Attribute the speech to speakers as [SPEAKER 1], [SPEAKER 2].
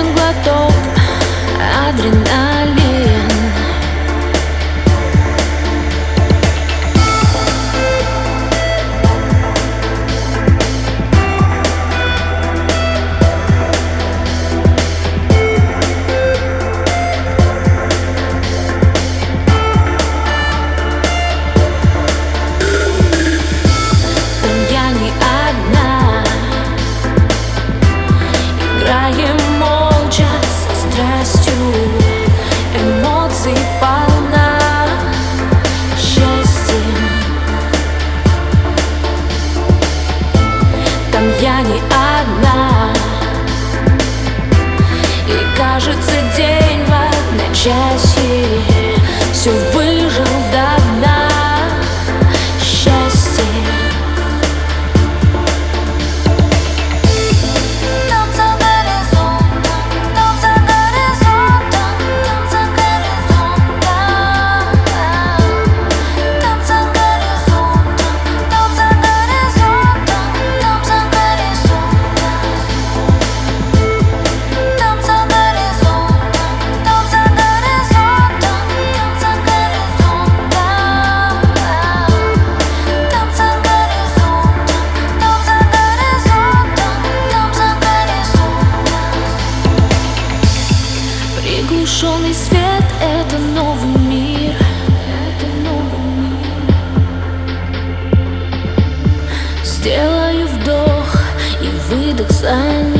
[SPEAKER 1] нужен глоток адреналина. я не одна. И кажется день в одночасье Приглушенный свет — это новый мир. Это новый мир. Сделаю вдох и выдох за ним.